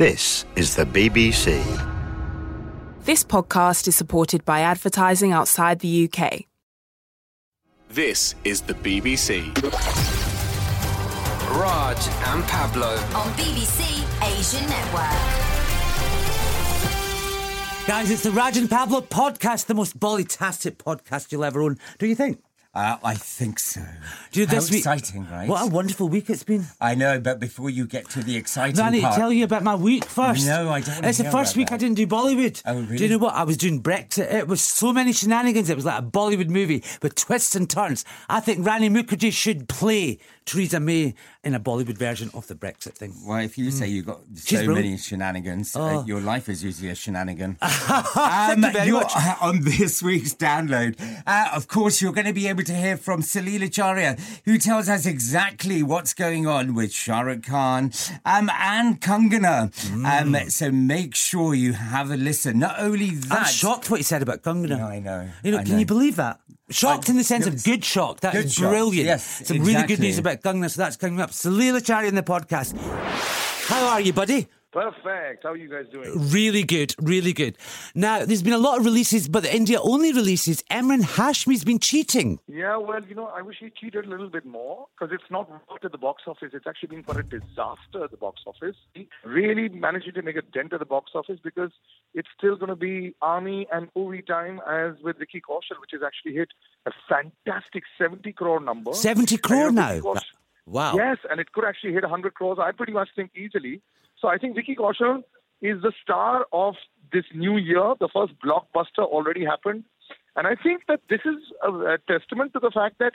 This is the BBC. This podcast is supported by advertising outside the UK. This is the BBC. Raj and Pablo. on BBC Asian Network. Guys, it's the Raj and Pablo podcast, the most bolly-tastic podcast you'll ever own. Do you think? Uh, I think so. You, How this week- exciting, right? What a wonderful week it's been. I know, but before you get to the exciting Do I need to tell you about my week first? No, I don't It's the first week that. I didn't do Bollywood. Oh, Do you know what? I was doing Brexit. It was so many shenanigans. It was like a Bollywood movie with twists and turns. I think Rani Mukherjee should play Theresa May in a Bollywood version of the Brexit thing. Well, if you say you've got. She's so brilliant. many shenanigans, uh, Oh. your life is usually a shenanigan. Thank you very much. On this week's download, uh, of course, you're going to be able to hear from Salil Acharya, who tells us exactly what's going on with Shah Rukh Khan um, and Kangana. Hmm. Um, so make sure you have a listen. Not only that, I'm shocked what you said about Kangana. No, I know, You know, I can know. you believe that? Shocked in the sense of good shock. That is Good shock, brilliant. yes, Some really good news about Kangana, so that's coming up. Salil Acharya in the podcast. How are you, buddy? Perfect. How are you guys doing? Really good, really good. Now, there's been a lot of releases, but the India only releases. Emraan Hashmi's been cheating. Yeah, well, you know, I wish he cheated a little bit more because it's not worked at the box office. It's actually been quite a disaster at the box office. He really managed to make a dent at the box office because it's still going to be Army and Uri time as with Vicky Kaushal, which has actually hit a fantastic 70 crore number. 70 crore now. Wow. Yes, and it could actually hit 100 crores. I pretty much think easily. So I think Vicky Kaushal is the star of this new year. The first blockbuster already happened. And I think that this is a, a testament to the fact that,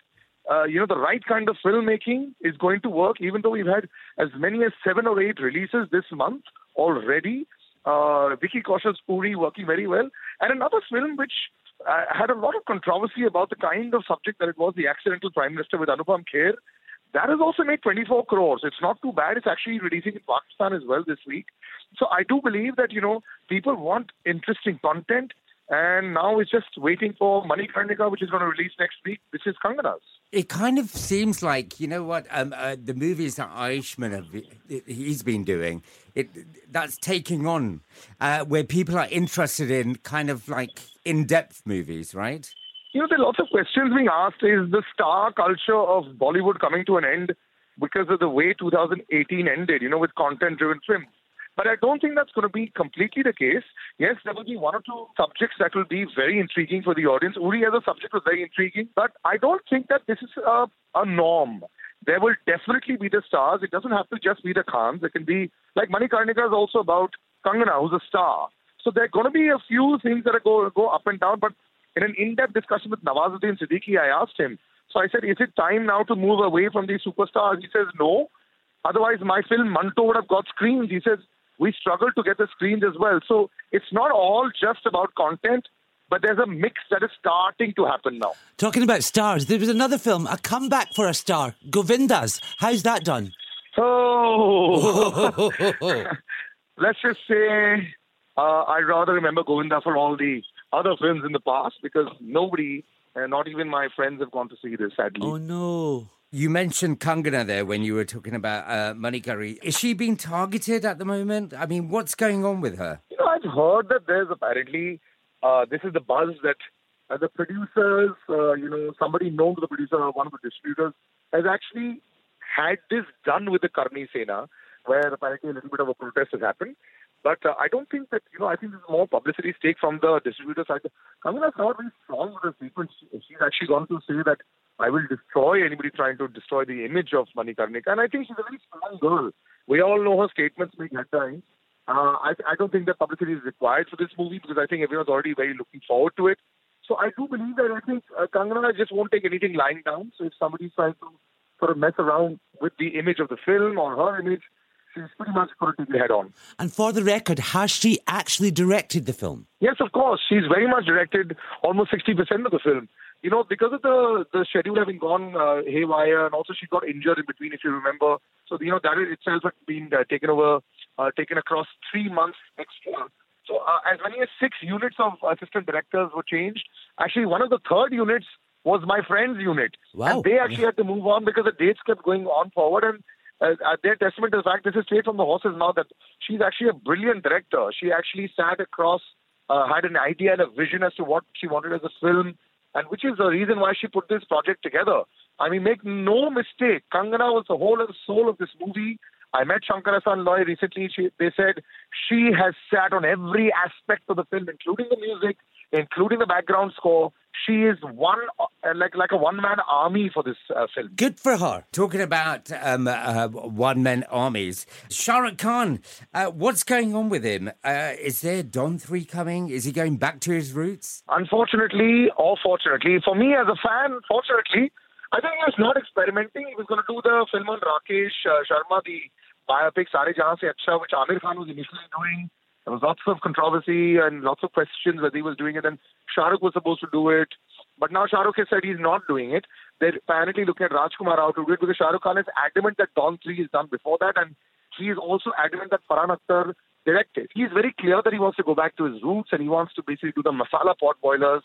uh, you know, the right kind of filmmaking is going to work, even though we've had as many as seven or eight releases this month already. Uh, Vicky Kaushal's Uri working very well. And another film which uh, had a lot of controversy about the kind of subject that it was, The Accidental Prime Minister with Anupam Kher. That has also made 24 crores. It's not too bad. It's actually releasing in Pakistan as well this week. So I do believe that, you know, people want interesting content. And now it's just waiting for Manikarnika, which is going to release next week, which is Kangana's. It kind of seems like you know what um, uh, the movies that Ayushmann have, he's been doing. It that's taking on uh, where people are interested in kind of like in-depth movies, right? You know, there are lots of questions being asked. Is the star culture of Bollywood coming to an end because of the way 2018 ended, you know, with content driven films? But I don't think that's going to be completely the case. Yes, there will be one or two subjects that will be very intriguing for the audience. Uri as a subject was very intriguing, but I don't think that this is a, a norm. There will definitely be the stars. It doesn't have to just be the Khans. It can be, like Manikarnika is also about Kangana, who's a star. So there are going to be a few things that are go, go up and down, but in an in-depth discussion with Nawazuddin Siddiqui, I asked him. So I said, is it time now to move away from these superstars? He says, no. Otherwise, my film Manto would have got screens. He says, we struggle to get the screens as well. So it's not all just about content, but there's a mix that is starting to happen now. Talking about stars, there was another film, a comeback for a star, Govinda's. How's that done? Oh, let's just say uh, I rather remember Govinda for all the other films in the past because nobody, uh, not even my friends, have gone to see this. Sadly, Oh no. You mentioned Kangana there when you were talking about uh, Manikari. Is she being targeted at the moment? I mean, what's going on with her? You know, I've heard that there's apparently uh, this is the buzz that uh, the producers, uh, you know, somebody known to the producer, or one of the distributors, has actually had this done with the Karni Sena, where apparently a little bit of a protest has happened. But uh, I don't think that, you know, I think this is more publicity stake from the distributor side. Kangana's not very strong with her statements. She's actually gone to say that I will destroy anybody trying to destroy the image of Manikarnika. And I think she's a very strong girl. We all know her statements make headlines. Uh, I, I don't think that publicity is required for this movie because I think everyone's already very looking forward to it. So I do believe that I think uh, Kangana just won't take anything lying down. So if somebody's trying to sort of mess around with the image of the film or her image, she's pretty much to it head on. And for the record, has she actually directed the film? Yes, of course. She's very much directed almost 60% of the film. You know, because of the, the schedule having gone uh, haywire, and also she got injured in between, if you remember. So, you know, that itself had been uh, taken over, uh, taken across three months extra. So, uh, as many as six units of assistant directors were changed. Actually, one of the third units was my friend's unit. Wow. And they actually had to move on because the dates kept going on forward. And uh, uh, they're testament to the fact this is straight from the horse's mouth that she's actually a brilliant director. She actually sat across, uh, had an idea and a vision as to what she wanted as a film, and which is the reason why she put this project together. I mean, make no mistake, Kangana was the whole and soul of this movie. I met Shankar Ehsaan Loy recently. She, they said she has sat on every aspect of the film, including the music, including the background score. She is one uh, like like a one man army for this uh, film. Good for her. Talking about um, uh, one man armies, Shah Rukh Khan, uh, what's going on with him? Uh, is there Don 3 coming? Is he going back to his roots? Unfortunately, or fortunately, for me as a fan, fortunately, I think he was not experimenting. He was going to do the film on Rakesh uh, Sharma, the biopic Sare Jahan Se Acha, which Aamir Khan was initially doing. There was lots of controversy and lots of questions whether he was doing it, and Shah Rukh was supposed to do it. But now Shah Rukh has said he's not doing it. They're apparently looking at Rajkumar Rao to do it because Shah Rukh Khan is adamant that Don 3 is done before that, and he is also adamant that Farhan Akhtar directed. He is very clear that he wants to go back to his roots and he wants to basically do the masala pot boilers.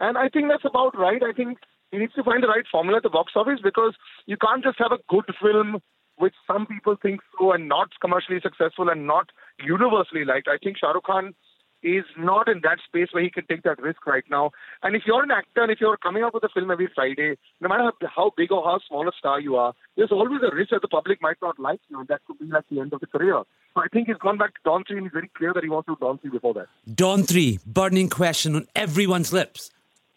And I think that's about right. I think he needs to find the right formula at the box office because you can't just have a good film which some people think so and not commercially successful and not universally liked. I think Shah Rukh Khan is not in that space where he can take that risk right now. And if you're an actor and if you're coming up with a film every Friday, no matter how, how big or how small a star you are, there's always a risk that the public might not like you. And that could be like the end of the career. So I think he's gone back to Don 3 and he's very clear that he wants to do Don 3 before that. Don 3, burning question on everyone's lips.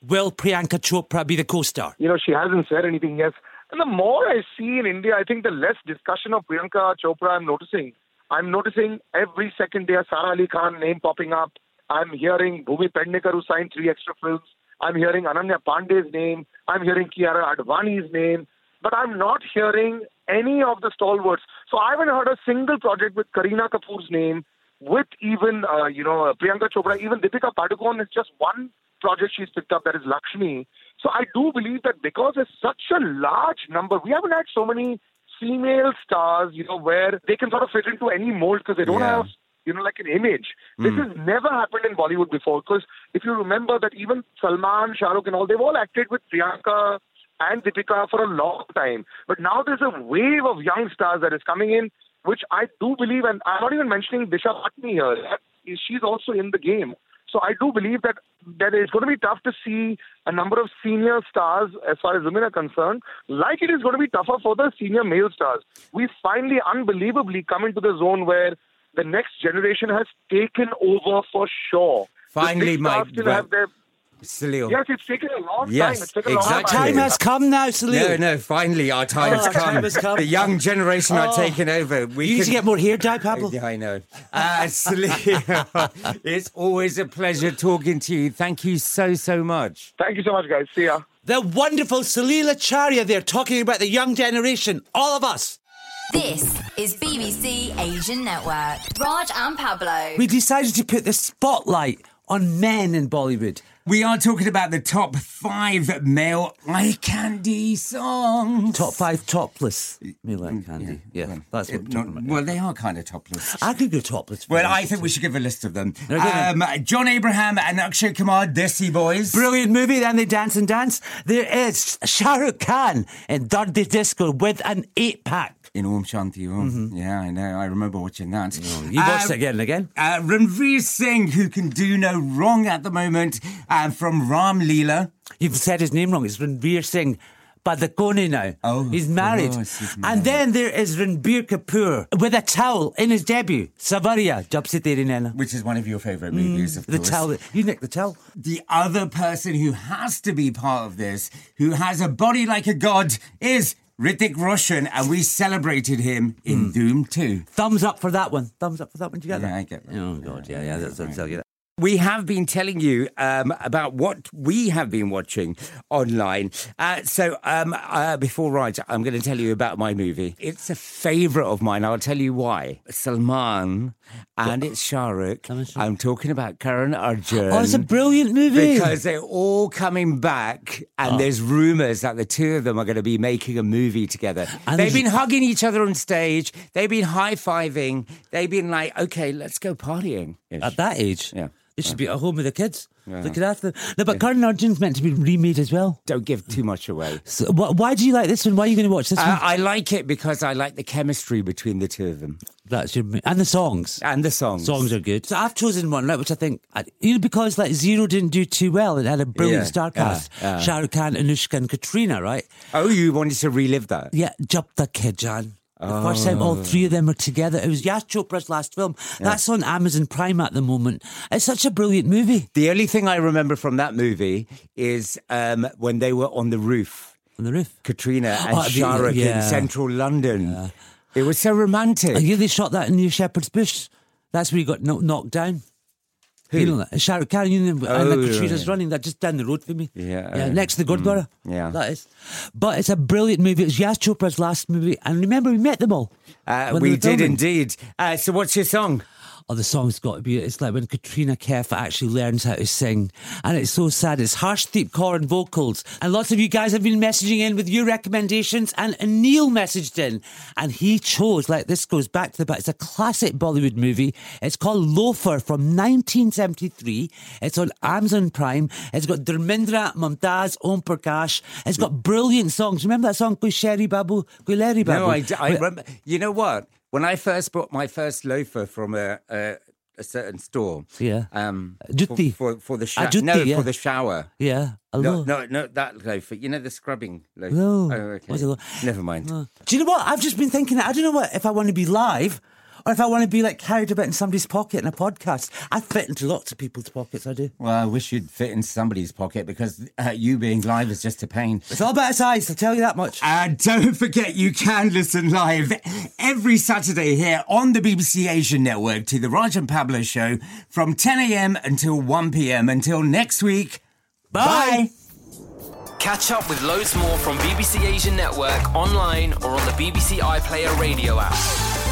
Will Priyanka Chopra be the co star? You know, she hasn't said anything yet. And the more I see in India, I think the less discussion of Priyanka Chopra I'm noticing. I'm noticing every second day a Sara Ali Khan name popping up. I'm hearing Bhumi Pednekar who signed three extra films. I'm hearing Ananya Pandey's name. I'm hearing Kiara Advani's name. But I'm not hearing any of the stalwarts. So I haven't heard a single project with Kareena Kapoor's name, with even, uh, you know, Priyanka Chopra, even Deepika Padukone is just one project she's picked up that is Lakshmi. So I do believe that because there's such a large number, we haven't had so many female stars, you know, where they can sort of fit into any mold because they don't Yeah. have, you know, like an image. This hmm. has never happened in Bollywood before. Because if you remember that even Salman, Shah Rukh, and all, they've all acted with Priyanka and Deepika for a long time. But now there's a wave of young stars that is coming in, which I do believe, and I'm not even mentioning Disha Patni here. She's also in the game. So I do believe that that it's going to be tough to see a number of senior stars as far as women are concerned, like it is going to be tougher for the senior male stars. We finally, unbelievably, come into the zone where the next generation has taken over for sure. Finally, my still have their Salil. yes. It's taken a long Yes, time. It's taken a long exactly. time. Time has come now, No, Salil. no, finally our time Oh, has our come. time has come. The young generation are Oh. taking over. We You need to get more hair dye, Pablo. Yeah, I know. Uh, Salil, it's always a pleasure talking to you. Thank you so, so much. Thank you so much, guys. See ya. The wonderful Salil Acharya there talking about the young generation. All of us. This is BBC Asian Network. Raj and Pablo. We decided to put the spotlight on men in Bollywood. We are talking about the top five male eye candy songs. Top five topless male eye candy. Yeah, that's what we're It- talking not- about. well, they are kind of topless. I could go topless. Well. I think we should give a list of them. Okay. Um, John Abraham and Akshay Kumar, Desi Boys. Brilliant movie, then they dance and dance. There is Shah Rukh Khan in Dard-e-Disco with an eight pack. In Om Shanti Om. Yeah, I know. I remember watching that. Mm-hmm. You watched Uh, it again and again. Uh, Ranveer Singh, who can do no wrong at the moment, uh, from Ram Leela. You've said his name wrong. It's Ranveer Singh. but Padukone now. Oh, he's married. course, he's And then there is Ranbir Kapoor with a towel in his debut. Saawariya, Jab Se Tere Naina. Which is one of your favourite movies, of Mm, The course. towel. You nicked the towel. The other person who has to be part of this, who has a body like a god, is Hrithik Roshan, and we celebrated him in Dhoom 2. Thumbs up for that one. Thumbs up for that one. Did you get Yeah, that? I get that. Oh, God. Yeah, yeah. That's, that's, I'll get that. We have been telling you um, about what we have been watching online. Uh, so, um, uh, before Raj, I'm going to tell you about my movie. It's a favourite of mine. I'll tell you why. Salman and it's Shah Rukh. I'm talking about Karan Arjun. Oh, it's a brilliant movie. Because they're all coming back, and there's rumours that the two of them are going to be making a movie together. And They've been hugging each other on stage. They've been high fiving. They've been like, okay, let's go partying. At that age, Yeah. They should be at home with the kids, looking after them. No, but Karan Arjun's meant to be remade as well. Don't give too much away. So, wh- why do you like this one? Why are you going to watch this Uh, one? I like it because I like the chemistry between the two of them That's your and the songs. and the songs. Songs are good. So I've chosen one, right, which I think, you know, because like Zero didn't do too well, it had a brilliant Yeah, star yeah, cast. yeah. Shah Rukh Khan, Anushka, and Katrina, right? Oh, you wanted to relive that? Yeah, Jab Tak Hai Jaan. The first time all three of them were together. It was Yash Chopra's last film. That's on Amazon Prime at the moment. It's such a brilliant movie. The only thing I remember from that movie is um, when they were on the roof, On the roof. Katrina and Oh, Rukh yeah. in central London. It was so romantic. I hear they shot that in New Shepherd's Bush. That's where he got knocked down. Who? You know that? Shah Rukh Khan, you know, and Oh, like Katrina's right. running. That just down the road for me. Yeah, yeah, next to the Gurdwara. yeah. that is. But it's a brilliant movie. It's Yash Chopra's last movie, and remember we met them all. Uh, we did filming. indeed. Uh, so, what's your song? Oh, the song's got to be. It's like when Katrina Kaif actually learns how to sing, and it's so sad. It's harsh, deep chord vocals, and lots of you guys have been messaging in with your recommendations. And Neil messaged in, and he chose like this goes back to the back. It's a classic Bollywood movie. It's called Loafer from 1973. It's on Amazon Prime. It's got Dharmendra, Mumtaz, Om Prakash. It's got brilliant songs. Remember that song, Koi Sheri Babu, Koi Leri Babu? No, I, I remember. You know what? When I first bought my first loafer from a, a, a certain store, Yeah. um, Jutti. for, for, for the Ah, shower. Jutti, no, yeah. for the shower. Yeah, a No, no, no, that loafer. You know the scrubbing loafer. No. Oh, okay. What's it lo- Never mind. Do you know what? I've just been thinking. I don't know what if I want to be live or if I want to be like carried about in somebody's pocket in a podcast. I fit into lots of people's pockets. I do. Well, I wish you'd fit in somebody's pocket because uh, you being live is just a pain. It's all about size. I'll tell you that much. And don't forget, you can listen live every Saturday here on the BBC Asian Network to the Raj and Pablo show from 10 a.m. until 1 p.m. Until next week, bye. Catch up with loads more from BBC Asian Network online or on the BBC iPlayer radio app.